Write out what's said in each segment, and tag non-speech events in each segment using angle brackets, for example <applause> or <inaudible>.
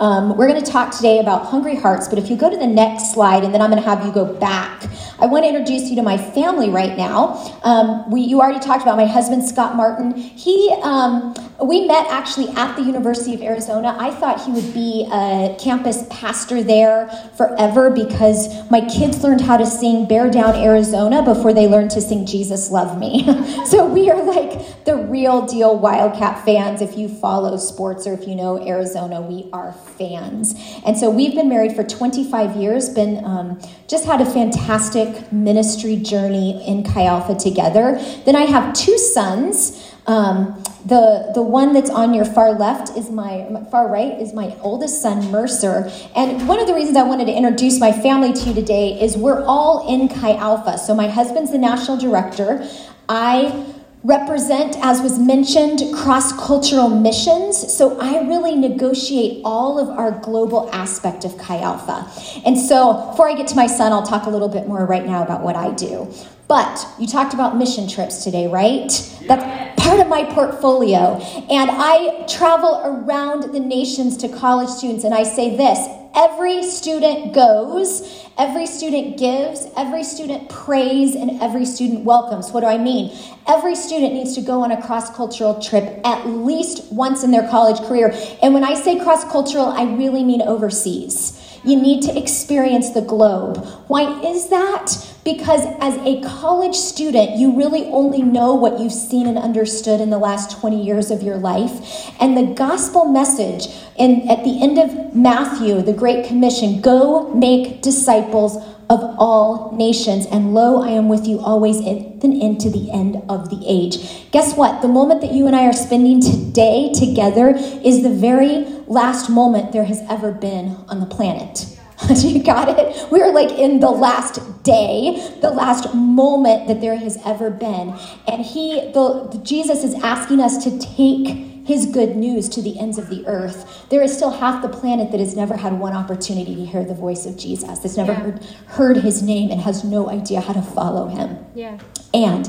Um, we're going to talk today about hungry hearts, but if you go to the next slide, and then I'm going to have you go back, I want to introduce you to my family right now. Um, we, you already talked about my husband, Scott Martin. He, um, we met actually at the University of Arizona. I thought he would be a campus pastor there forever because my kids learned how to sing Bear Down Arizona before they learned to sing Jesus Love Me. <laughs> so we are like the real deal Wildcat fans. If you follow sports or if you know Arizona, we are fans. And so we've been married for 25 years, been um, just had a fantastic ministry journey in Chi Alpha together. Then I have two sons. Um, the the one that's on your far left is my far right is my oldest son Mercer. And one of the reasons I wanted to introduce my family to you today is we're all in Chi Alpha. So my husband's the national director. I represent, as was mentioned, cross cultural missions. So I really negotiate all of our global aspect of Chi Alpha. And so before I get to my son, I'll talk a little bit more right now about what I do. But you talked about mission trips today, right? That's part of my portfolio. And I travel around the nations to college students, and I say this every student goes, every student gives, every student prays, and every student welcomes. What do I mean? Every student needs to go on a cross cultural trip at least once in their college career. And when I say cross cultural, I really mean overseas. You need to experience the globe. Why is that? Because as a college student, you really only know what you've seen and understood in the last 20 years of your life. And the gospel message in, at the end of Matthew, the Great Commission go make disciples of all nations. And lo, I am with you always, even into the end of the age. Guess what? The moment that you and I are spending today together is the very last moment there has ever been on the planet. <laughs> you got it? We're like in the last day, the last moment that there has ever been. And he, the, Jesus is asking us to take his good news to the ends of the earth. There is still half the planet that has never had one opportunity to hear the voice of Jesus, that's never yeah. heard, heard his name and has no idea how to follow him. Yeah. And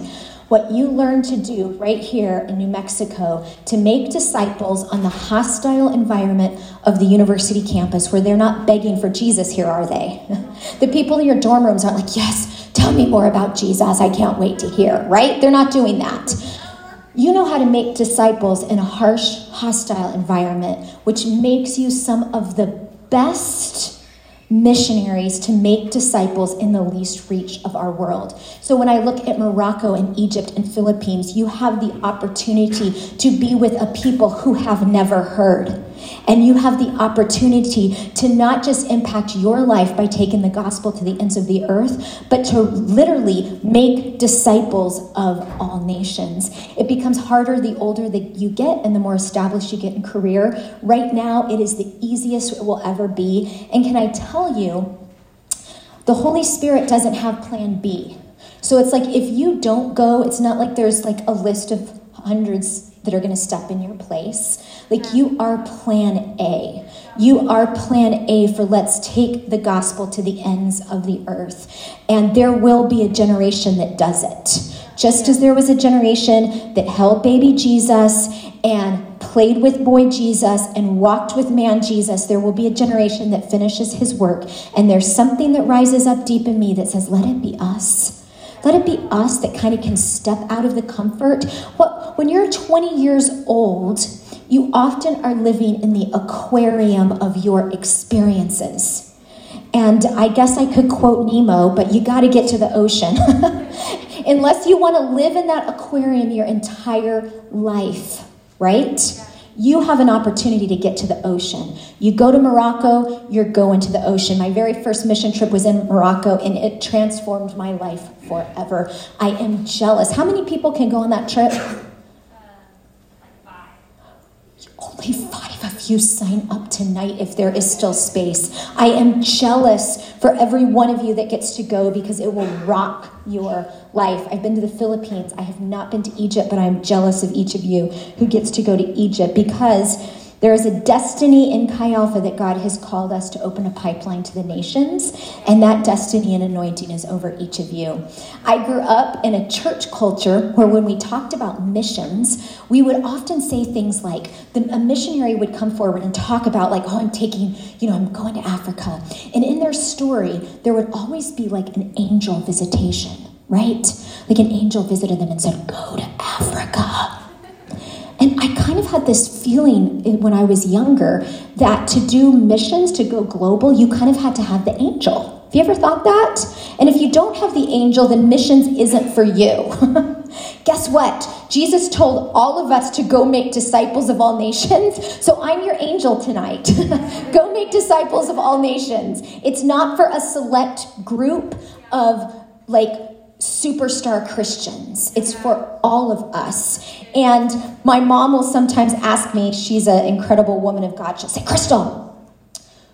what you learn to do right here in New Mexico to make disciples on the hostile environment of the university campus where they're not begging for Jesus here, are they? <laughs> the people in your dorm rooms aren't like, yes, tell me more about Jesus. I can't wait to hear, right? They're not doing that. You know how to make disciples in a harsh, hostile environment, which makes you some of the best missionaries to make disciples in the least reach of our world. So when I look at Morocco and Egypt and Philippines, you have the opportunity to be with a people who have never heard. And you have the opportunity to not just impact your life by taking the gospel to the ends of the earth, but to literally make disciples of all nations. It becomes harder the older that you get and the more established you get in career. Right now, it is the easiest it will ever be. And can I tell you, the Holy Spirit doesn't have plan B. So it's like if you don't go, it's not like there's like a list of hundreds that are going to step in your place. Like you are plan A. You are plan A for let's take the gospel to the ends of the earth. And there will be a generation that does it. Just as there was a generation that held baby Jesus and played with boy Jesus and walked with man Jesus, there will be a generation that finishes his work. And there's something that rises up deep in me that says, let it be us. Let it be us that kind of can step out of the comfort. What, when you're 20 years old, you often are living in the aquarium of your experiences. And I guess I could quote Nemo, but you got to get to the ocean. <laughs> Unless you want to live in that aquarium your entire life, right? You have an opportunity to get to the ocean. You go to Morocco, you're going to the ocean. My very first mission trip was in Morocco, and it transformed my life forever. I am jealous. How many people can go on that trip? Uh, Only five of you sign up tonight if there is still space. I am jealous for every one of you that gets to go because it will rock your life. I've been to the Philippines. I have not been to Egypt, but I'm jealous of each of you who gets to go to Egypt because There is a destiny in Chi Alpha that God has called us to open a pipeline to the nations, and that destiny and anointing is over each of you. I grew up in a church culture where when we talked about missions, we would often say things like the, a missionary would come forward and talk about, like, oh, I'm taking, you know, I'm going to Africa. And in their story, there would always be like an angel visitation, right? Like an angel visited them and said, go to Africa and I kind of had this feeling when I was younger that to do missions, to go global, you kind of had to have the angel. Have you ever thought that? And if you don't have the angel, then missions isn't for you. <laughs> Guess what? Jesus told all of us to go make disciples of all nations. So I'm your angel tonight. <laughs> go make disciples of all nations. It's not for a select group of like superstar Christians. It's for all of us. And my mom will sometimes ask me, she's an incredible woman of God, she'll say, Crystal,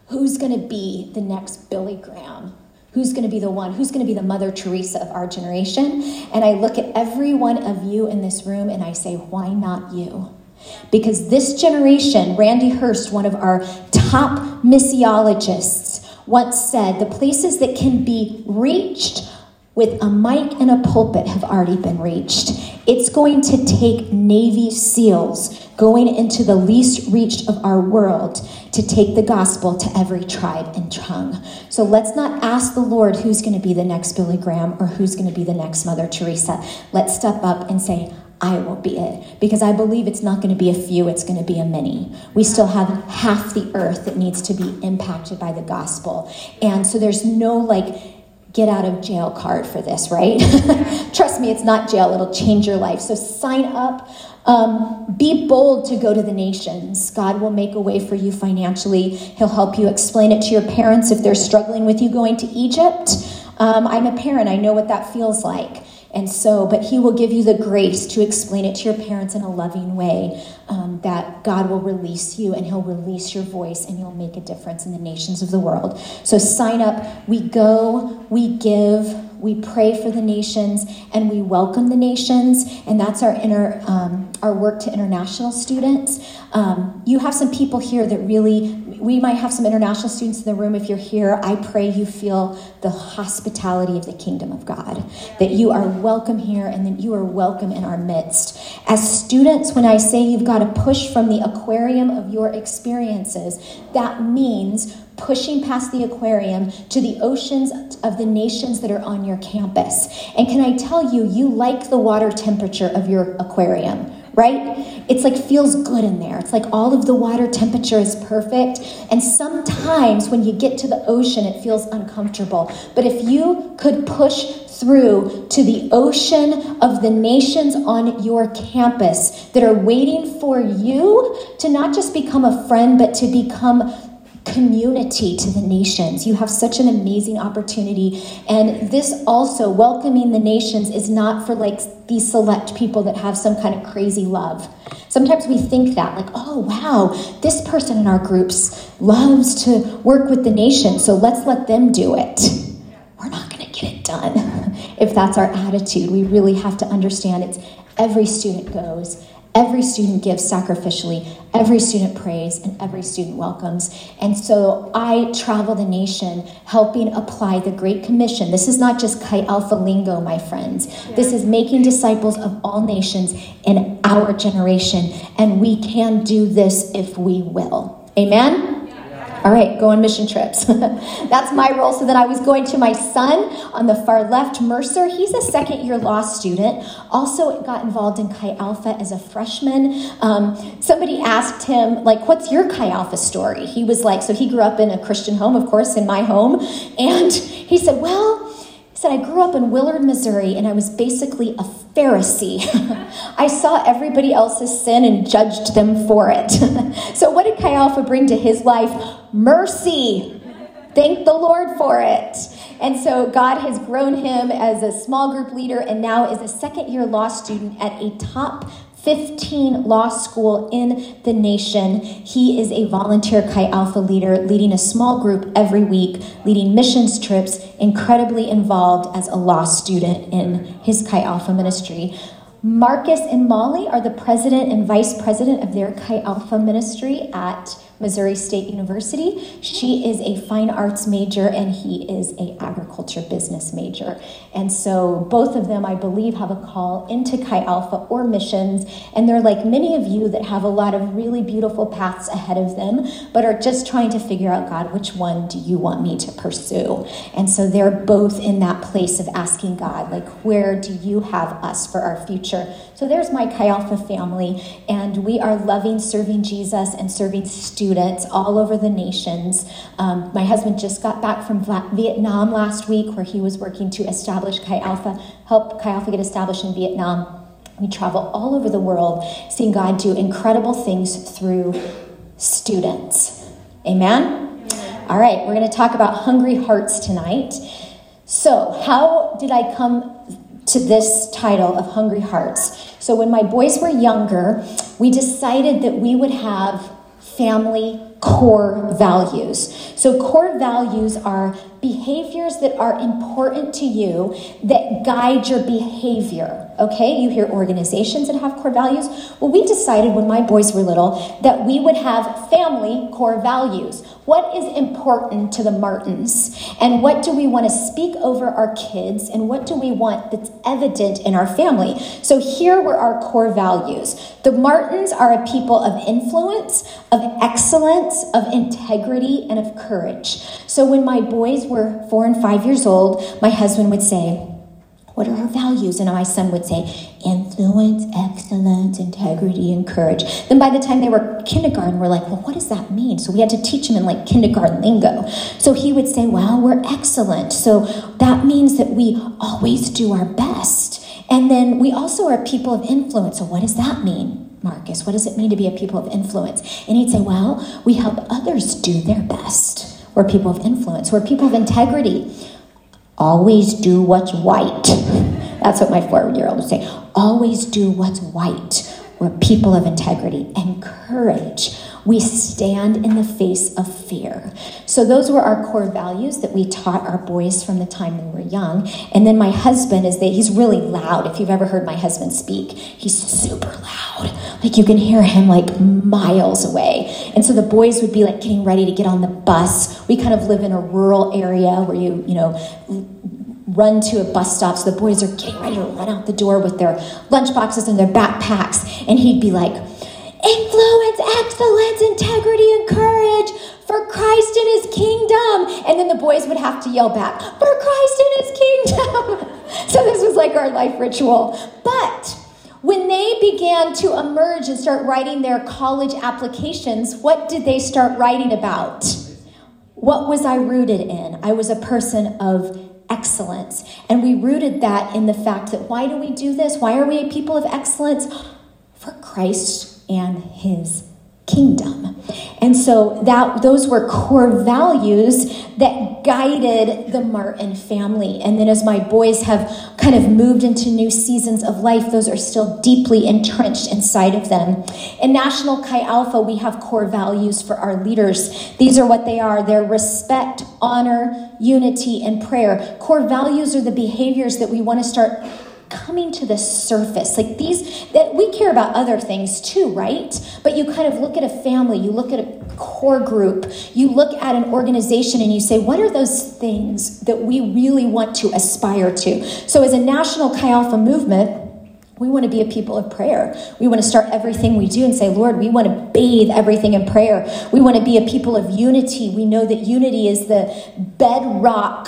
who's going to be the next Billy Graham? Who's going to be the one? Who's going to be the Mother Teresa of our generation? And I look at every one of you in this room and I say, why not you? Because this generation, Randy Hurst, one of our top missiologists, once said the places that can be reached with a mic and a pulpit have already been reached. It's going to take Navy SEALs going into the least reached of our world to take the gospel to every tribe and tongue. So let's not ask the Lord who's going to be the next Billy Graham or who's going to be the next Mother Teresa. Let's step up and say, I will be it. Because I believe it's not going to be a few, it's going to be a many. We still have half the earth that needs to be impacted by the gospel. And so there's no like, get out of jail card for this, right? <laughs> Trust me, it's not jail, it'll change your life. So sign up. Um, be bold to go to the nations. God will make a way for you financially. He'll help you explain it to your parents if they're struggling with you going to Egypt. Um, I'm a parent, I know what that feels like. And so, but He will give you the grace to explain it to your parents in a loving way um, that God will release you and He'll release your voice and you'll make a difference in the nations of the world. So sign up. We go, we give, we pray for the nations, and we welcome the nations. And that's our inner, um, our work to international students. Um, you have some people here that really we might have some international students in the room. If you're here, I pray you feel the hospitality of the kingdom of God, that you are welcome here and that you are welcome in our midst. As students, when I say you've got to push from the aquarium of your experiences, that means pushing past the aquarium to the oceans of the nations that are on your campus. And can I tell you, you like the water temperature of your aquarium right? It's like feels good in there. It's like all of the water temperature is perfect. And sometimes when you get to the ocean, it feels uncomfortable. But if you could push through to the ocean of the nations on your campus that are waiting for you to not just become a friend, but to become community to the nations. You have such an amazing opportunity. And this also, welcoming the nations, is not for like these select people that have some kind of crazy love. Sometimes we think that, like, oh, wow, this person in our groups loves to work with the nations, so let's let them do it. We're not going to get it done <laughs> if that's our attitude. We really have to understand it's every student goes Every student gives sacrificially, every student prays, and every student welcomes. And so I travel the nation helping apply the Great Commission. This is not just Chi Alpha lingo, my friends. This is making disciples of all nations in our generation. And we can do this if we will. Amen? All right, go on mission trips. <laughs> That's my role. So then I was going to my son on the far left, Mercer. He's a second year law student. Also got involved in Chi Alpha as a freshman. Um, somebody asked him, like, what's your Chi Alpha story? He was like, so he grew up in a Christian home, of course, in my home. And <laughs> he said, well, he said, I grew up in Willard, Missouri, and I was basically a Pharisee. <laughs> I saw everybody else's sin and judged them for it. so, what did Chi Alpha bring to his life? Mercy. Thank the Lord for it. And so God has grown him as a small group leader and now is a second year law student at a top 15 law school in the nation. He is a volunteer Chi Alpha leader, leading a small group every week, leading missions trips, incredibly involved as a law student in his Chi Alpha ministry. Marcus and Molly are the president and vice president of their Chi Alpha ministry at Missouri State University. She is a fine arts major and he is a agriculture business major. And so both of them, I believe, have a call into Chi Alpha or missions. And they're like many of you that have a lot of really beautiful paths ahead of them, but are just trying to figure out, God, which one do you want me to pursue? And so they're both in that place of asking God, like, where do you have us for our future? So there's my Chi Alpha family, and we are loving serving Jesus and serving students all over the nations. Um, my husband just got back from Vietnam last week, where he was working to establish Chi Alpha, help Chi Alpha get established in Vietnam. We travel all over the world, seeing God do incredible things through students. Amen? All right, we're going to talk about hungry hearts tonight. So, how did I come to this title of Hungry Hearts? So, when my boys were younger, we decided that we would have family core values. So, core values are behaviors that are important to you that guide your behavior. Okay, you hear organizations that have core values. Well, we decided when my boys were little that we would have family core values. What is important to the Martins? And what do we want to speak over our kids? And what do we want that's evident in our family? So here were our core values. The Martins are a people of influence, of excellence, of integrity, and of courage. So when my boys were four and five years old, my husband would say, what are our values? And my son would say, influence, excellence, integrity, and courage. Then by the time they were kindergarten, we're like, well, what does that mean? So we had to teach him in like kindergarten lingo. So he would say, well, we're excellent. So that means that we always do our best. And then we also are people of influence. So what does that mean? Marcus, what does it mean to be a people of influence? And he'd say, well, we help others do their best. We're people of influence. We're people of integrity. Always do what's white. That's what my four year old would say. Always do what's white. We're people of integrity and courage. We stand in the face of fear. So, those were our core values that we taught our boys from the time they were young. And then my husband is that he's really loud. If you've ever heard my husband speak, he's super loud. Like you can hear him like miles away. And so the boys would be like getting ready to get on the bus. We kind of live in a rural area where you, you know, run to a bus stop. So the boys are getting ready to run out the door with their lunch boxes and their backpacks. And he'd be like, influence, excellence, integrity, and courage for Christ and his kingdom. And then the boys would have to yell back, for Christ and his kingdom. <laughs> so this was like our life ritual. But when they began to emerge and start writing their college applications, what did they start writing about? What was I rooted in? I was a person of excellence. And we rooted that in the fact that why do we do this? Why are we a people of excellence? For Christ and his kingdom. And so that those were core values that guided the Martin family. And then as my boys have kind of moved into new seasons of life, those are still deeply entrenched inside of them. In National Chi Alpha, we have core values for our leaders. These are what they are. They're respect, honor, unity, and prayer. Core values are the behaviors that we want to start coming to the surface like these that we care about other things too right but you kind of look at a family you look at a core group you look at an organization and you say what are those things that we really want to aspire to so as a national chi alpha movement we want to be a people of prayer. We want to start everything we do and say, Lord, we want to bathe everything in prayer. We want to be a people of unity. We know that unity is the bedrock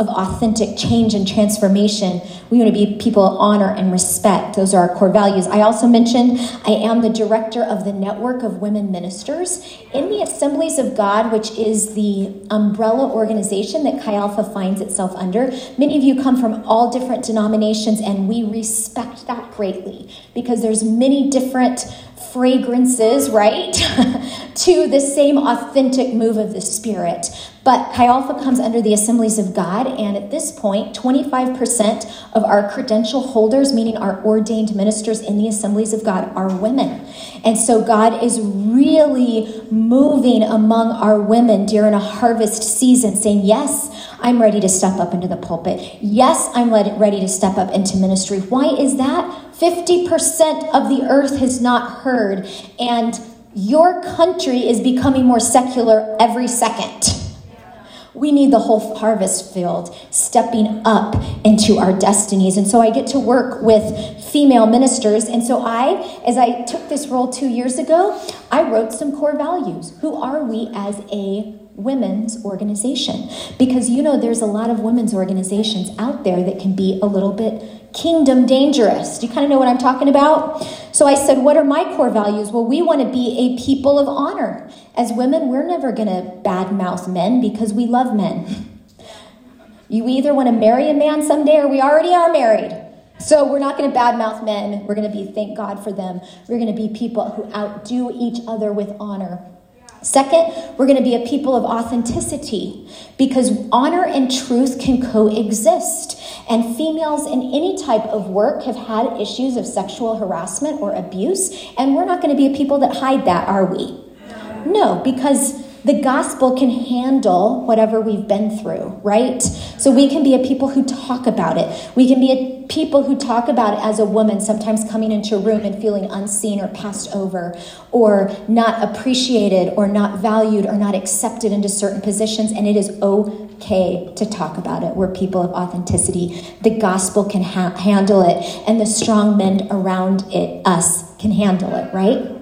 of authentic change and transformation. We want to be people of honor and respect. Those are our core values. I also mentioned I am the director of the Network of Women Ministers in the Assemblies of God, which is the umbrella organization that Chi Alpha finds itself under. Many of you come from all different denominations, and we respect that greatly because there's many different fragrances, right, <laughs> to the same authentic move of the Spirit. But Chi Alpha comes under the Assemblies of God, and at this point, 25% of our credential holders, meaning our ordained ministers in the Assemblies of God, are women. And so God is really moving among our women during a harvest season, saying, Yes, I'm ready to step up into the pulpit. Yes, I'm ready to step up into ministry. Why is that? 50% of the earth has not heard, and your country is becoming more secular every second. We need the whole harvest field stepping up into our destinies. And so I get to work with female ministers. And so I, as I took this role two years ago, I wrote some core values. Who are we as a women's organization? Because you know, there's a lot of women's organizations out there that can be a little bit kingdom dangerous. Do you kind of know what I'm talking about? So I said, What are my core values? Well, we want to be a people of honor. As women, we're never going to badmouth men because we love men. You either want to marry a man someday or we already are married. So we're not going to badmouth men. We're going to be, thank God for them. We're going to be people who outdo each other with honor. Second, we're going to be a people of authenticity because honor and truth can coexist. And females in any type of work have had issues of sexual harassment or abuse, and we're not going to be a people that hide that, are we? No, because the gospel can handle whatever we've been through, right? So we can be a people who talk about it. We can be a people who talk about it as a woman, sometimes coming into a room and feeling unseen or passed over, or not appreciated, or not valued, or not accepted into certain positions, and it is okay to talk about it. We're people of authenticity. The gospel can ha- handle it, and the strong men around it, us, can handle it, right?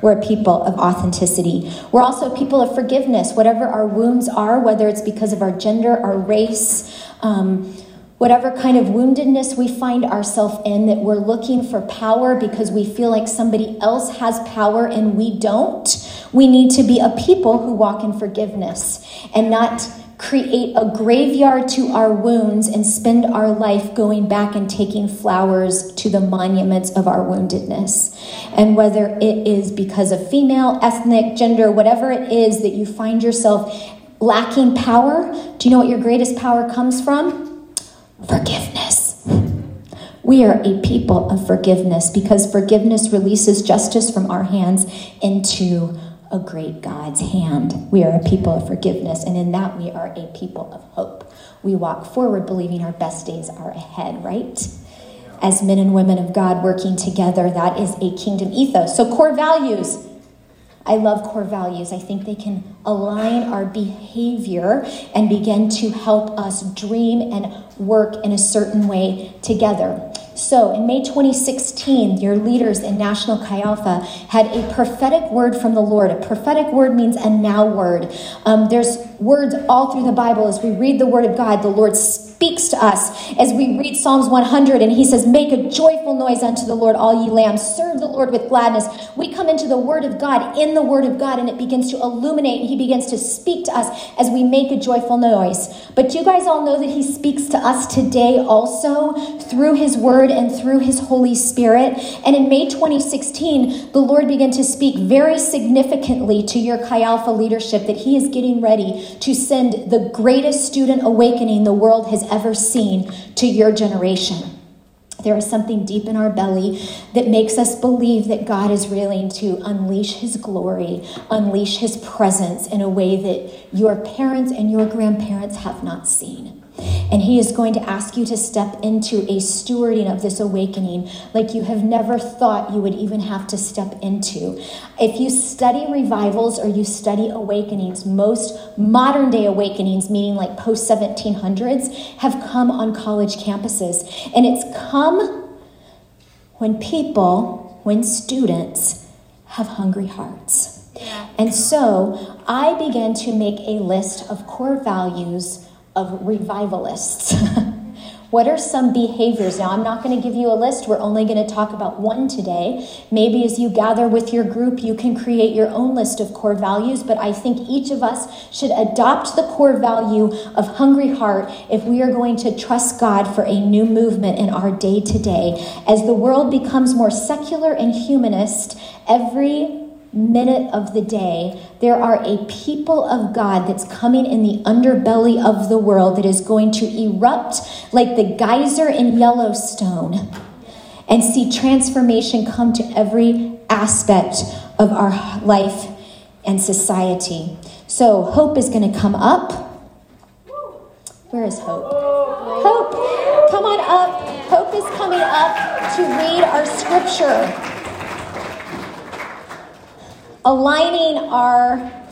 We're a people of authenticity. We're also people of forgiveness, whatever our wounds are, whether it's because of our gender, our race, um, whatever kind of woundedness we find ourselves in, that we're looking for power because we feel like somebody else has power and we don't. We need to be a people who walk in forgiveness and not create a graveyard to our wounds and spend our life going back and taking flowers to the monuments of our woundedness. And whether it is because of female, ethnic, gender, whatever it is that you find yourself lacking power, do you know what your greatest power comes from? Forgiveness. We are a people of forgiveness because forgiveness releases justice from our hands into a great God's hand. We are a people of forgiveness, and in that we are a people of hope. We walk forward believing our best days are ahead, right? As men and women of God working together, that is a kingdom ethos. So, core values. I love core values. I think they can align our behavior and begin to help us dream and work in a certain way together. So, in May 2016, your leaders in National Chi Alpha had a prophetic word from the Lord. A prophetic word means a now word. Um, there's words all through the Bible. As we read the word of God, the Lord speaks to us. As we read Psalms 100, and he says, Make a joyful noise unto the Lord, all ye lambs. Serve the Lord with gladness. We come into the word of God, in the word of God, and it begins to illuminate, he begins to speak to us as we make a joyful noise. But you guys all know that he speaks to us today also through his word and through his Holy Spirit. And in May 2016, the Lord began to speak very significantly to your Chi Alpha leadership that he is getting ready to send the greatest student awakening the world has ever seen to your generation. There is something deep in our belly that makes us believe that God is willing to unleash His glory, unleash His presence in a way that your parents and your grandparents have not seen. And He is going to ask you to step into a stewarding of this awakening like you have never thought you would even have to step into. If you study revivals or you study awakenings, most modern day awakenings, meaning like post 1700s, have come on college campuses. And it's come when people, when students, have hungry hearts. And so I began to make a list of core values of revivalists. <laughs> what are some behaviors? Now, I'm not going to give you a list. We're only going to talk about one today. Maybe as you gather with your group, you can create your own list of core values, but I think each of us should adopt the core value of hungry heart if we are going to trust God for a new movement in our day to day. As the world becomes more secular and humanist, every minute of the day, there are a people of God that's coming in the underbelly of the world that is going to erupt like the geyser in Yellowstone and see transformation come to every aspect of our life and society. So, hope is going to come up. Where is hope? Hope, come on up. Hope is coming up to read our scripture, aligning our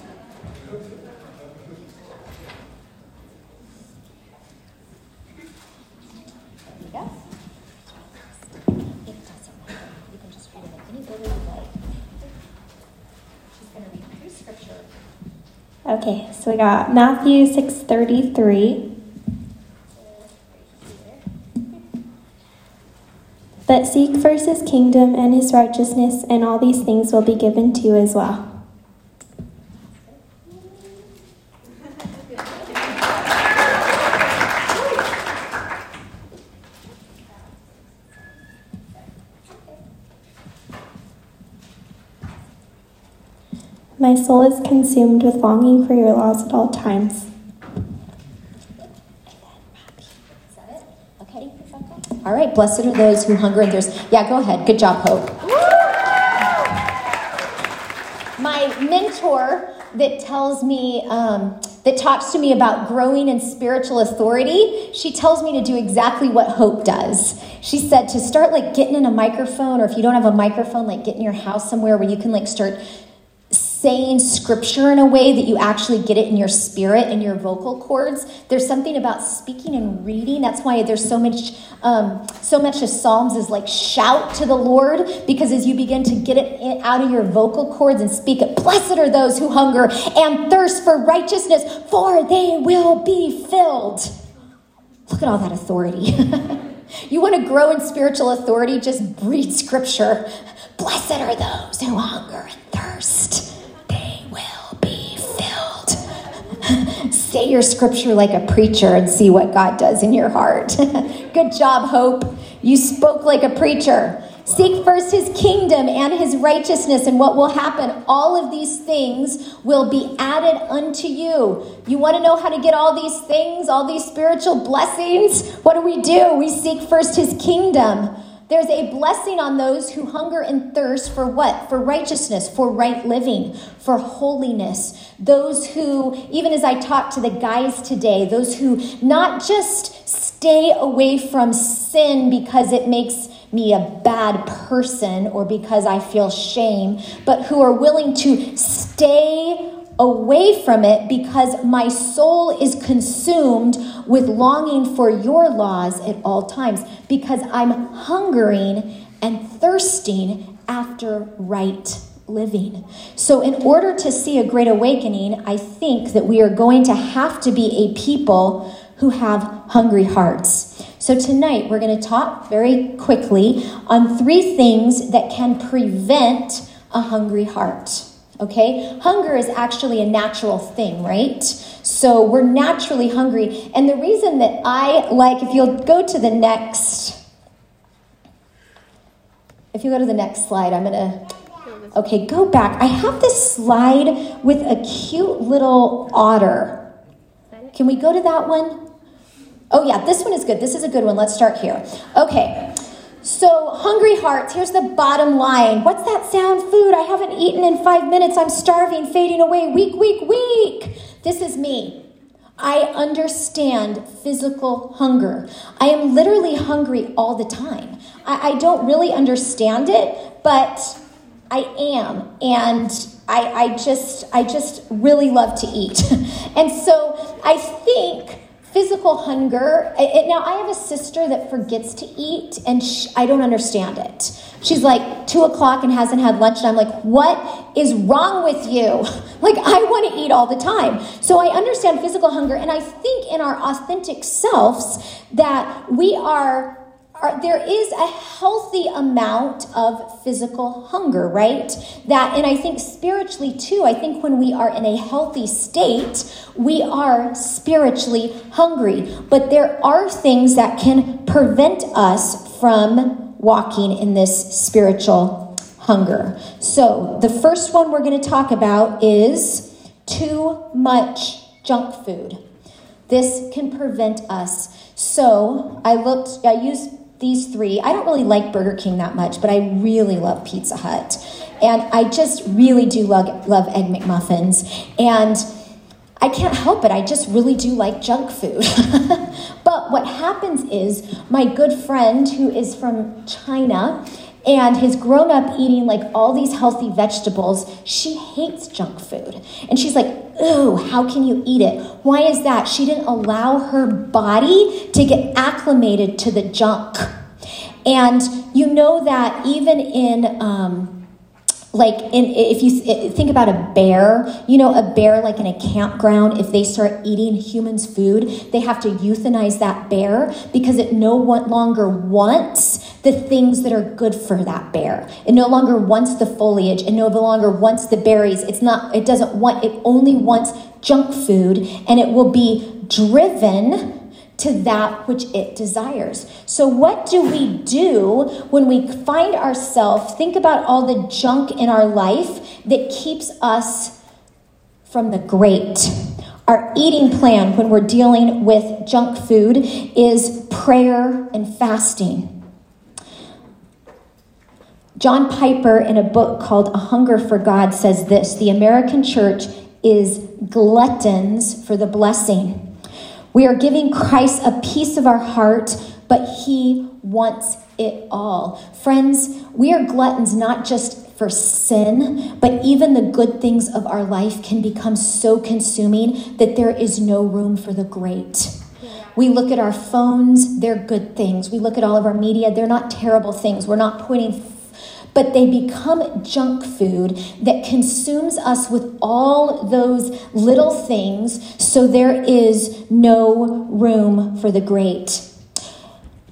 Okay, so we got Matthew 6:33. But seek first his kingdom and his righteousness, and all these things will be given to you as well. My soul is consumed with longing for your laws at all times. Okay. All right. Blessed are those who hunger and thirst. Yeah, go ahead. Good job, Hope. My mentor that tells me, um, that talks to me about growing in spiritual authority, she tells me to do exactly what Hope does. She said to start like getting in a microphone, or if you don't have a microphone, like get in your house somewhere where you can like start saying scripture in a way that you actually get it in your spirit and your vocal cords. There's something about speaking and reading. That's why there's so much, um, so much of Psalms is like shout to the Lord because as you begin to get it in, out of your vocal cords and speak it, blessed are those who hunger and thirst for righteousness, for they will be filled. Look at all that authority. <laughs> you want to grow in spiritual authority? Just read scripture. Blessed are those who hunger say your scripture like a preacher and see what God does in your heart. <laughs> Good job, Hope. You spoke like a preacher. Seek first his kingdom and his righteousness, and what will happen? All of these things will be added unto you. You want to know how to get all these things, all these spiritual blessings? What do we do? We seek first his kingdom. There's a blessing on those who hunger and thirst for what? For righteousness, for right living, for holiness. Those who, even as I talk to the guys today, those who not just stay away from sin because it makes me a bad person or because I feel shame, but who are willing to stay away from it because my soul is consumed with longing for your laws at all times because I'm hungering and thirsting after right living. So, in order to see a great awakening, I think that we are going to have to be a people who have hungry hearts. So, tonight we're going to talk very quickly on three things that can prevent a hungry heart. Okay? Hunger is actually a natural thing, right? So we're naturally hungry. And the reason that I like, if you'll go to the next, if you go to the next slide, I'm to. Okay, go back. I have this slide with a cute little otter. Can we go to that one? Oh, yeah, this one is good. This is a good one. Let's start here. Okay, so, hungry hearts, here's the bottom line. What's that sound? Food. I haven't eaten in five minutes. I'm starving, fading away. Weak, weak, weak. This is me. I understand physical hunger. I am literally hungry all the time. I, I don't really understand it, but I am. And I, I just I just really love to eat. <laughs> and so I think physical hunger. It, now, I have a sister that forgets to eat, and she, I don't understand it. She's like two o'clock and hasn't had lunch, and I'm like, what is wrong with you? <laughs> Like, I want to eat all the time. So I understand physical hunger, and I think in our authentic selves that we are are, there is a healthy amount of physical hunger, right? That, and I think spiritually too, I think when we are in a healthy state, we are spiritually hungry. But there are things that can prevent us from walking in this spiritual hunger. So, the first one we're going to talk about is too much junk food. This can prevent us. So, I looked, I used these three. I don't really like Burger King that much, but I really love Pizza Hut. And I just really do love, love Egg McMuffins. And I can't help it. I just really do like junk food. <laughs> but what happens is my good friend who is from China and has grown up eating like all these healthy vegetables, she hates junk food. And she's like, ooh, how can you eat it? Why is that? She didn't allow her body to get acclimated to the junk. And you know that even in, um, like in, if you think about a bear you know a bear like in a campground if they start eating humans food they have to euthanize that bear because it no longer wants the things that are good for that bear. It no longer wants the foliage. It no longer wants the berries. It's not it doesn't want it only wants junk food and it will be driven to that which it desires. So, what do we do when we find ourselves, think about all the junk in our life that keeps us from the great? Our eating plan when we're dealing with junk food is prayer and fasting. John Piper, in a book called A Hunger for God, says this The American church is gluttons for the blessing. We are giving Christ a piece of our heart, but He wants it all. Friends, we are gluttons not just for sin, but even the good things of our life can become so consuming that there is no room for the great. We look at our phones, they're good things. We look at all of our media, they're not terrible things. We're not pointing but they become junk food that consumes us with all those little things, so there is no room for the great.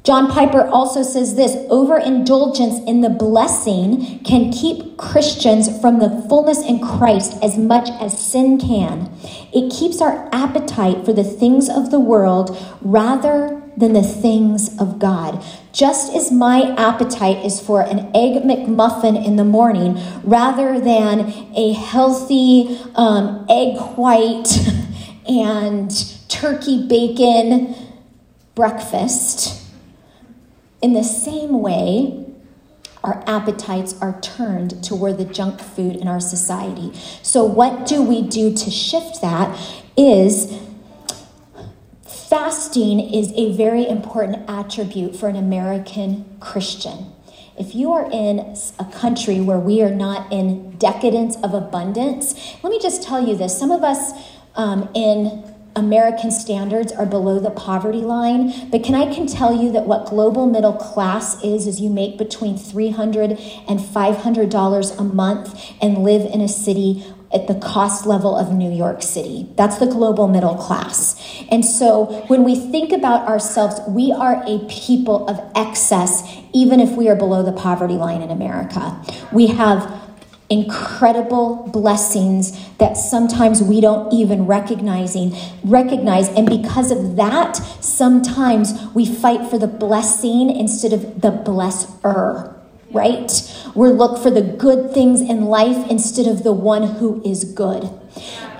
John Piper also says this overindulgence in the blessing can keep Christians from the fullness in Christ as much as sin can. It keeps our appetite for the things of the world rather than the things of God. Just as my appetite is for an egg McMuffin in the morning rather than a healthy um, egg white <laughs> and turkey bacon breakfast, in the same way, our appetites are turned toward the junk food in our society. So, what do we do to shift that? Is Fasting is a very important attribute for an American Christian. If you are in a country where we are not in decadence of abundance, let me just tell you this. Some of us um, in American standards are below the poverty line, but can I can tell you that what global middle class is is you make between $300 and $500 a month and live in a city at the cost level of New York City. That's the global middle class. And so when we think about ourselves, we are a people of excess, even if we are below the poverty line in America. We have incredible blessings that sometimes we don't even recognizing recognize and because of that sometimes we fight for the blessing instead of the blesser right? We look for the good things in life instead of the one who is good.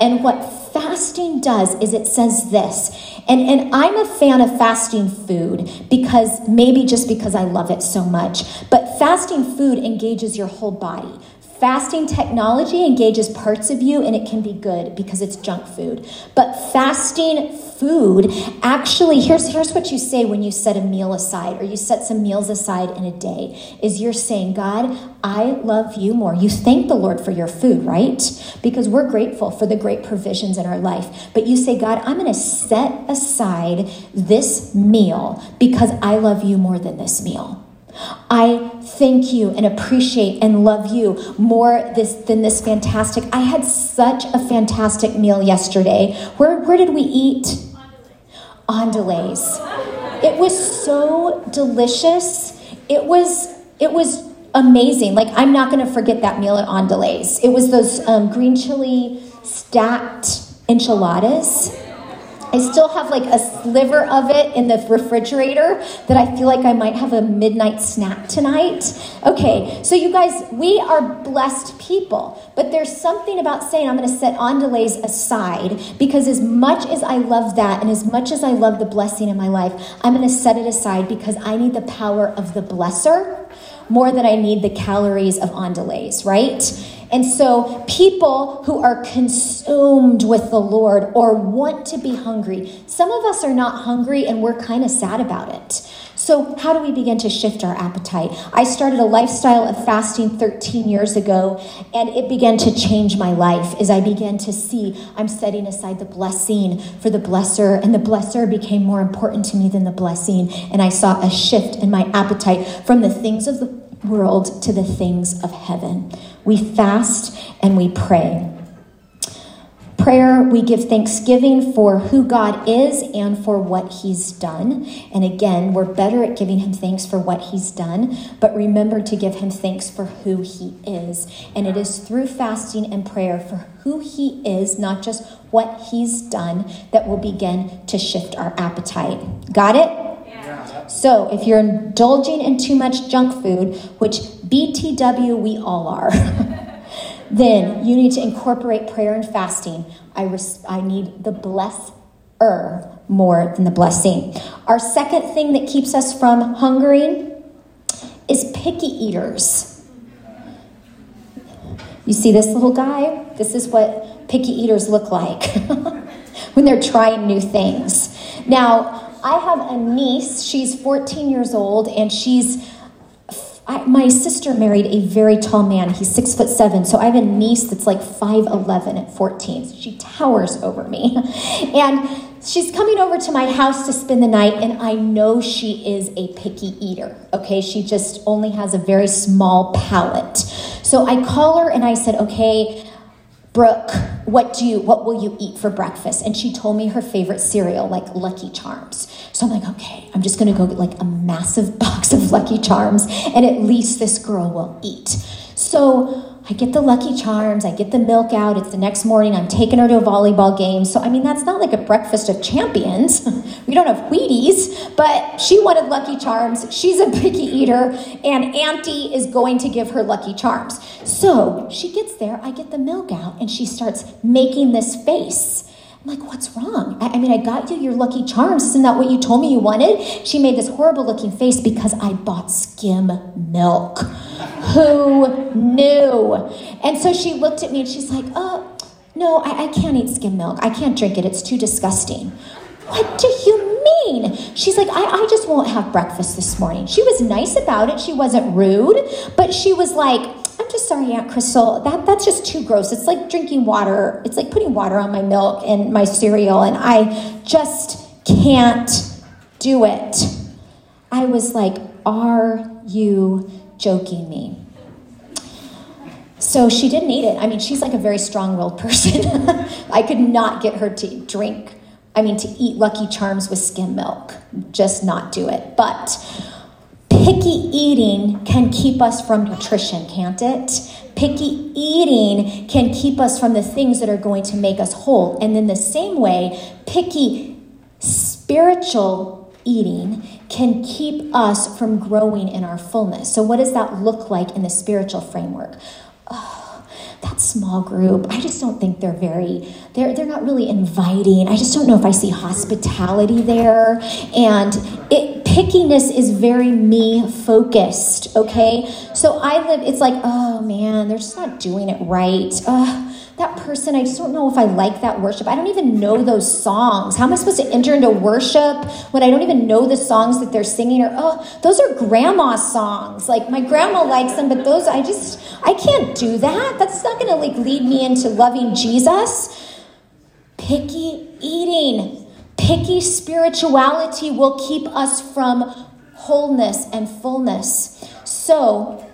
And what fasting does is it says this, and, and I'm a fan of fasting food because maybe just because I love it so much, but fasting food engages your whole body. Fasting technology engages parts of you and it can be good because it's junk food. But fasting food actually here's here's what you say when you set a meal aside or you set some meals aside in a day is you're saying, "God, I love you more." You thank the Lord for your food, right? Because we're grateful for the great provisions in our life. But you say, "God, I'm going to set aside this meal because I love you more than this meal." I thank you and appreciate and love you more this, than this fantastic. I had such a fantastic meal yesterday. Where, where did we eat? Andele's. It was so delicious. It was it was amazing. Like I'm not going to forget that meal at Andele's. It was those um, green chili stacked enchiladas I still have like a sliver of it in the refrigerator that I feel like I might have a midnight snack tonight. Okay, so you guys, we are blessed people, but there's something about saying I'm going to set Andele's aside because as much as I love that and as much as I love the blessing in my life, I'm going to set it aside because I need the power of the blesser more than I need the calories of Andele's, right? And so, people who are consumed with the Lord or want to be hungry, some of us are not hungry and we're kind of sad about it. So, how do we begin to shift our appetite? I started a lifestyle of fasting 13 years ago, and it began to change my life as I began to see I'm setting aside the blessing for the blesser, and the blesser became more important to me than the blessing. And I saw a shift in my appetite from the things of the world to the things of heaven. We fast and we pray prayer, we give thanksgiving for who God is and for what He's done. And again, we're better at giving Him thanks for what He's done, but remember to give Him thanks for who He is. And it is through fasting and prayer for who He is, not just what He's done, that will begin to shift our appetite. Got it? So, if you're indulging in too much junk food, which BTW we all are, <laughs> then you need to incorporate prayer and fasting. I, res- I need the blesser more than the blessing. Our second thing that keeps us from hungering is picky eaters. You see this little guy? This is what picky eaters look like <laughs> when they're trying new things. Now, I have a niece, she's 14 years old, and she's I, my sister married a very tall man. He's six foot seven. So I have a niece that's like 5'11 at 14. She towers over me. <laughs> And she's coming over to my house to spend the night, and I know she is a picky eater. Okay, she just only has a very small palate. So I call her and I said, Okay, Brooke, what do you what will you eat for breakfast? And she told me her favorite cereal, like Lucky Charms. So I'm like, okay, I'm just gonna go get like a massive <laughs> box of Lucky Charms, and at least this girl will eat. So I get the Lucky Charms, I get the milk out. It's the next morning. I'm taking her to a volleyball game. So, I mean, that's not like a breakfast of champions. <laughs> we don't have Wheaties, but she wanted Lucky Charms. She's a picky eater, and Auntie is going to give her Lucky Charms. So she gets there, I get the milk out, and she starts making this face. Like, what's wrong? I, I, mean, I got you your Lucky Charms. Isn't that what you told me you wanted? She made this horrible looking face because I bought skim milk. Who knew? And so she looked at me and she's like, oh, no, I, I can't eat skim milk. I can't drink it. It's too disgusting. What do you mean? She's like, I, I just won't have breakfast this morning. She was nice about it. She wasn't rude, but she was like, I'm just sorry, Aunt Crystal. That that's just too gross. It's like drinking water. It's like putting water on my milk and my cereal, and I just can't do it. I was like, Are you joking me? So she didn't eat it. I mean, she's like a very strong willed <laughs> person. I could not get her to drink, I mean, to eat Lucky Charms with skim milk. Just not do it. But picky eating can keep us from nutrition, can't it? Picky eating can keep us from the things that are going to make us whole. And in the same way, picky spiritual eating can keep us from growing in our fullness. So, what does that look like in the spiritual framework? Oh, that small group, I just don't think they're very, they're, they're not really inviting. I just don't know if I see hospitality there. And it, pickiness is very me focused, okay? So I live, it's like, oh man, they're just not doing it right. Uh, that person, I just don't know if I like that worship. I don't even know those songs. How am I supposed to enter into worship when I don't even know the songs that they're singing? Or, oh, those are grandma songs. Like, my grandma likes them, but those, I just, I can't do that. That's not to, like, lead me into loving Jesus. Picky eating, picky spirituality will keep us from wholeness and fullness. So,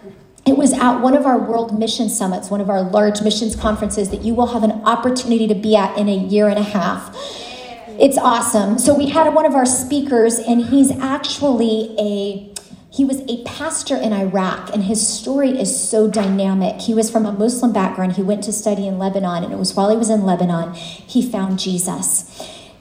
it was at one of our world mission summits, one of our large missions conferences that you will have an opportunity to be at in a year and a half. It's awesome. So we had one of our speakers, and he's actually a he was a pastor in Iraq, and his story is so dynamic. He was from a Muslim background. He went to study in Lebanon, and it was while he was in Lebanon he found Jesus.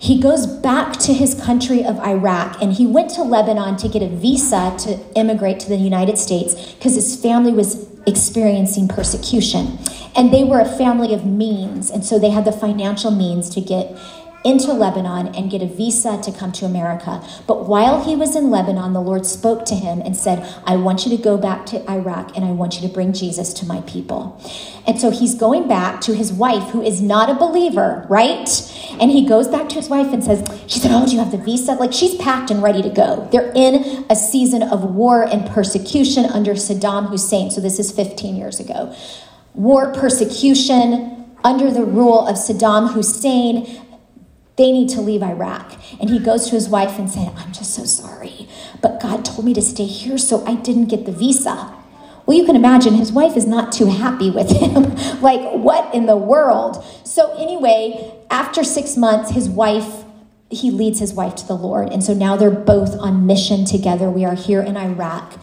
He goes back to his country of Iraq and he went to Lebanon to get a visa to immigrate to the United States because his family was experiencing persecution. And they were a family of means, and so they had the financial means to get into Lebanon and get a visa to come to America. But while he was in Lebanon, the Lord spoke to him and said, I want you to go back to Iraq and I want you to bring Jesus to my people. And so he's going back to his wife, who is not a believer, right? And he goes back to his wife and says, She said, Oh, do you have the visa? Like she's packed and ready to go. They're in a season of war and persecution under Saddam Hussein. So this is 15 years ago. War, persecution, under the rule of Saddam Hussein they need to leave Iraq. And he goes to his wife and said, I'm just so sorry, but God told me to stay here, so I didn't get the visa. Well, you can imagine his wife is not too happy with him. <laughs> like, what in the world? So, anyway, after six months, his wife, he leads his wife to the Lord. And so now they're both on mission together. We are here in Iraq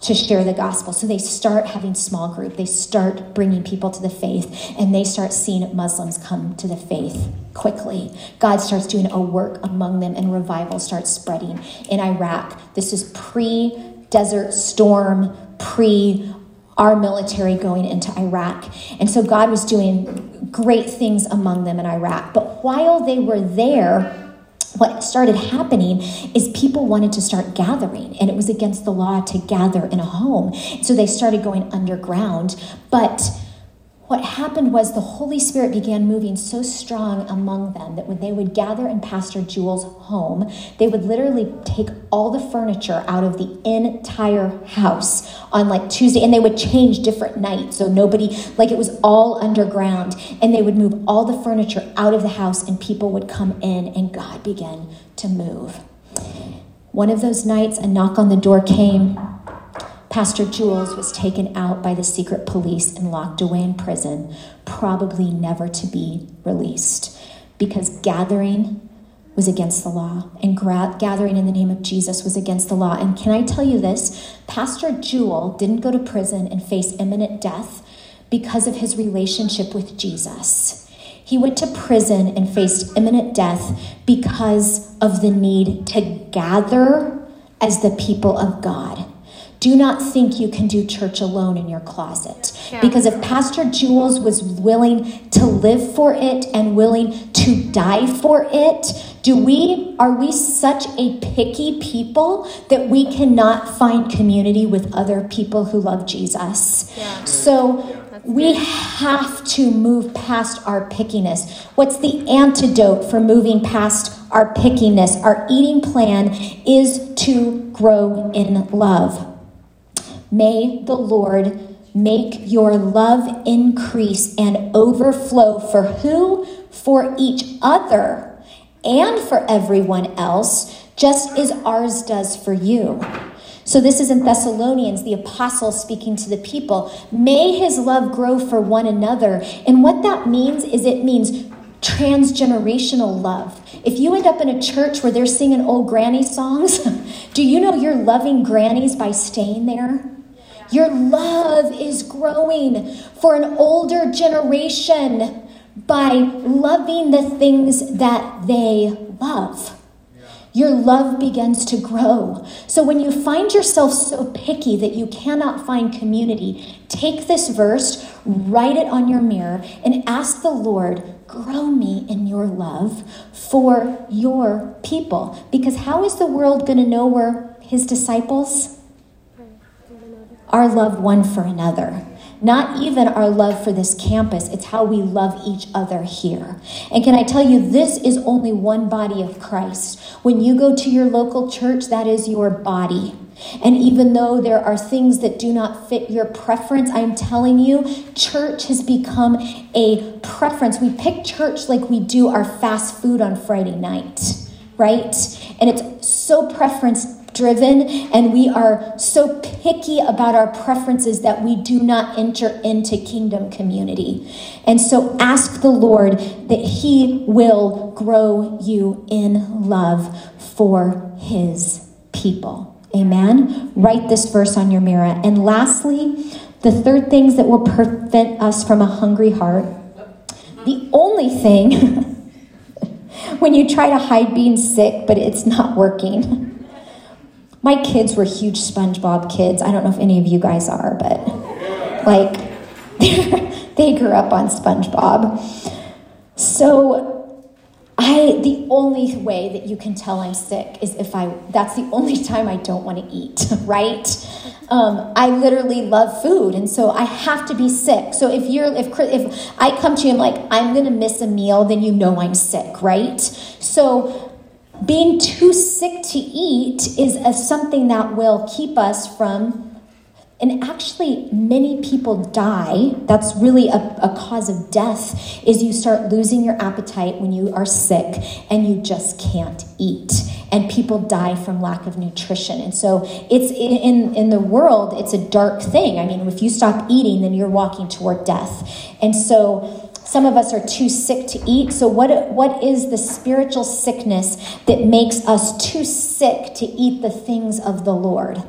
to share the gospel. So they start having small group. They start bringing people to the faith and they start seeing Muslims come to the faith quickly. God starts doing a work among them and revival starts spreading in Iraq. This is pre desert storm, pre our military going into Iraq. And so God was doing great things among them in Iraq. But while they were there, what started happening is people wanted to start gathering, and it was against the law to gather in a home. So they started going underground. But what happened was the Holy Spirit began moving so strong among them that when they would gather in Pastor Jewel's home, they would literally take all the furniture out of the entire house on like Tuesday, and they would change different nights. So nobody, like it was all underground, and they would move all the furniture out of the house, and people would come in, and God began to move. One of those nights, a knock on the door came Pastor Jules was taken out by the secret police and locked away in prison, probably never to be released, because gathering was against the law, and gra- gathering in the name of Jesus was against the law. And can I tell you this? Pastor Jewel didn't go to prison and face imminent death because of his relationship with Jesus. He went to prison and faced imminent death because of the need to gather as the people of God. Do not think you can do church alone in your closet. Yeah. Because if Pastor Jules was willing to live for it and willing to die for it, do we are we such a picky people that we cannot find community with other people who love Jesus? Yeah. So we have to move past our pickiness. What's the antidote for moving past our pickiness? Our eating plan is to grow in love. May the Lord make your love increase and overflow for who? For each other and for everyone else, just as ours does for you. So, this is in Thessalonians, the apostle speaking to the people. May his love grow for one another. And what that means is it means transgenerational love. If you end up in a church where they're singing old granny songs, <laughs> do you know you're loving grannies by staying there? Your love is growing for an older generation by loving the things that they love. Your love begins to grow. So when you find yourself so picky that you cannot find community, take this verse, write it on your mirror, and ask the Lord, grow me in your love for your people. Because how is the world going to know we're his disciples? Our love one for another. Not even our love for this campus, it's how we love each other here. And can I tell you, this is only one body of Christ. When you go to your local church, that is your body. And even though there are things that do not fit your preference, I'm telling you, church has become a preference. We pick church like we do our fast food on Friday night, right? And it's so preference driven and we are so picky about our preferences that we do not enter into kingdom community. And so ask the Lord that He will grow you in love for His people. Amen. Write this verse on your mirror. And lastly, the third things that will prevent us from a hungry heart. The only thing <laughs> when you try to hide being sick, but it's not working. <laughs> My kids were huge SpongeBob kids. I don't know if any of you guys are, but like <laughs> they grew up on SpongeBob. So I the only way that you can tell I'm sick is if I that's the only <laughs> time I don't want to eat, <laughs> right? Um, I literally love food, and so I have to be sick. So if you're if if I come to you and like I'm gonna miss a meal, then you know I'm sick, right? So being too sick to eat is a, something that will keep us from and actually many people die. That's really a, a, cause of death is you start losing your appetite when you are sick and you just can't eat. And people die from lack of nutrition. And so it's in in the world it's a dark thing. I mean if you stop eating then you're walking toward death. And so some of us are too sick to eat. So, what, what is the spiritual sickness that makes us too sick to eat the things of the Lord?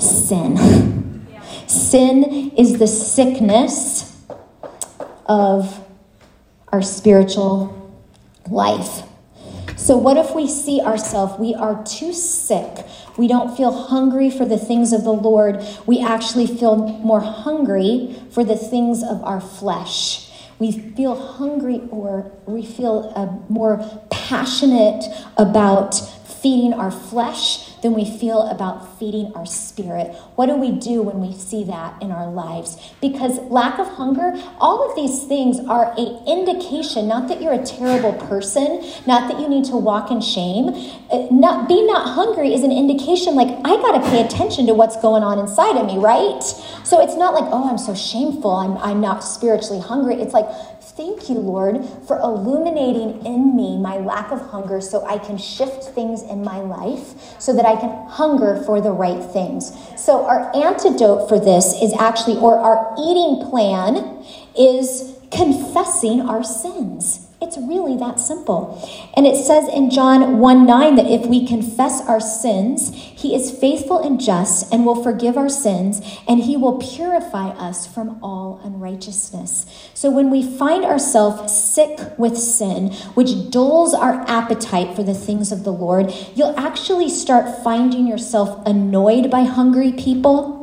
sin. Sin is the sickness of our spiritual life. So, what if we see ourselves, we are too sick, we don't feel hungry for the things of the Lord, we actually feel more hungry for the things of our flesh. We feel hungry or we feel uh, more passionate about feeding our flesh than we feel about feeding our spirit. What do we do when we see that in our lives? Because lack of hunger, all of these things are a indication, not that you're a terrible person, not that you need to walk in shame. Uh, not being not hungry is an indication like I got to pay attention to what's going on inside of me, right? So it's not like, oh, I'm so shameful. I'm, I'm not spiritually hungry. It's like, Thank you, Lord, for illuminating in me my lack of hunger so I can shift things in my life so that I can hunger for the right things. So, our antidote for this is actually, or our eating plan is confessing our sins. It's really that simple. And it says in John 1 9 that if we confess our sins, he is faithful and just and will forgive our sins, and he will purify us from all unrighteousness. So when we find ourselves sick with sin, which dulls our appetite for the things of the Lord, you'll actually start finding yourself annoyed by hungry people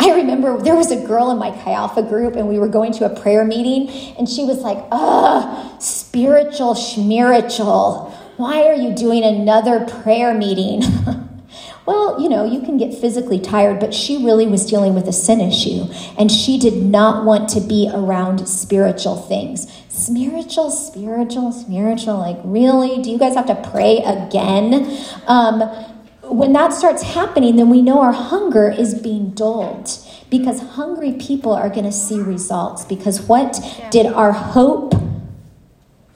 I remember there was a girl in my Chi Alpha group, and we were going to a prayer meeting, and she was like, "Ugh, spiritual schmiritual. Why are you doing another prayer meeting?" <laughs> well, you know, you can get physically tired, but she really was dealing with a sin issue, and she did not want to be around spiritual things. Spiritual, spiritual, spiritual. Like, really? Do you guys have to pray again? Um, when that starts happening, then we know our hunger is being dulled because hungry people are going to see results. Because what did our hope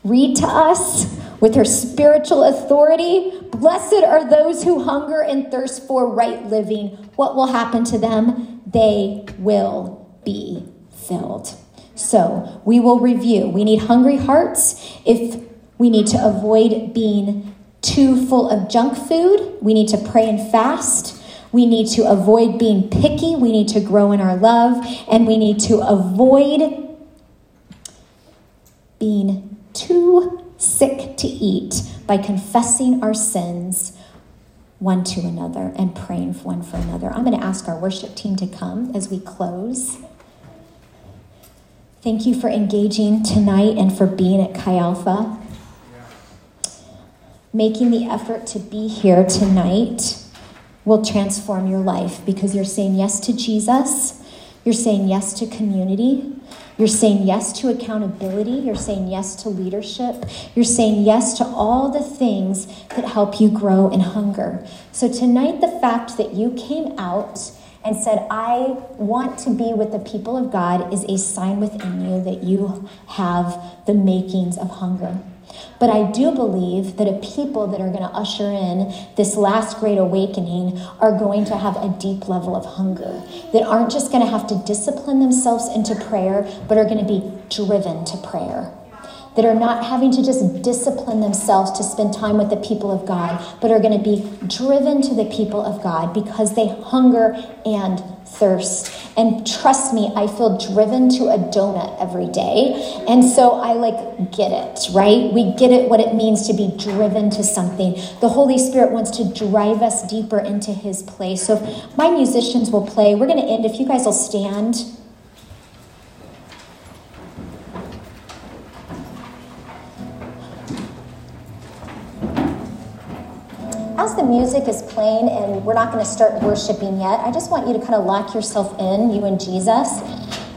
read to us with her spiritual authority? Blessed are those who hunger and thirst for right living. What will happen to them? They will be filled. So we will review. We need hungry hearts if we need to avoid being too full of junk food. We need to pray and fast. We need to avoid being picky. We need to grow in our love. And we need to avoid being too sick to eat by confessing our sins one to another and praying for one for another. I'm going to ask our worship team to come as we close. Thank you for engaging tonight and for being at Chi Alpha making the effort to be here tonight will transform your life because you're saying yes to Jesus, you're saying yes to community, you're saying yes to accountability, you're saying yes to leadership, you're saying yes to all the things that help you grow in hunger. So, tonight, the fact that you came out and said, I want to be with the people of God is a sign within you that you have the makings of hunger. But I do believe that a people that are going to usher in this last great awakening are going to have a deep level of hunger, that aren't just going to have to discipline themselves into prayer, but are going to be driven to prayer. That are not having to just discipline themselves to spend time with the people of God, but are going to be driven to the people of God because they hunger and thirst. And trust me, I feel driven to a donut every day. And so I like get it, right? We get it what it means to be driven to something. The Holy Spirit wants to drive us deeper into his place. So my musicians will play. We're going to end. If you guys will stand. As the music is playing, and we're not going to start worshiping yet, I just want you to kind of lock yourself in, you and Jesus.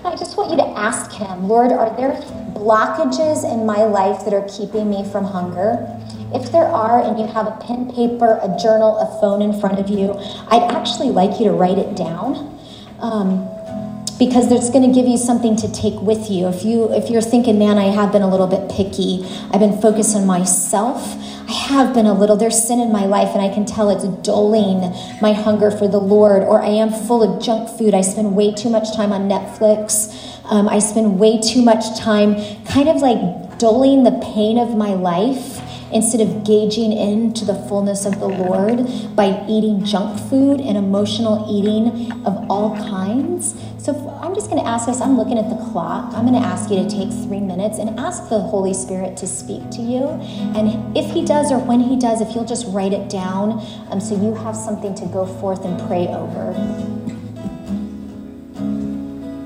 I just want you to ask Him, Lord, are there blockages in my life that are keeping me from hunger? If there are, and you have a pen, paper, a journal, a phone in front of you, I'd actually like you to write it down. Um, because it's going to give you something to take with you. If you if you're thinking, man, I have been a little bit picky. I've been focused on myself. I have been a little. There's sin in my life, and I can tell it's dulling my hunger for the Lord. Or I am full of junk food. I spend way too much time on Netflix. Um, I spend way too much time, kind of like dulling the pain of my life instead of gauging into the fullness of the Lord by eating junk food and emotional eating of all kinds. So I'm just going to ask us, I'm looking at the clock. I'm going to ask you to take three minutes and ask the Holy Spirit to speak to you. And if He does or when He does, if you'll just write it down um, so you have something to go forth and pray over.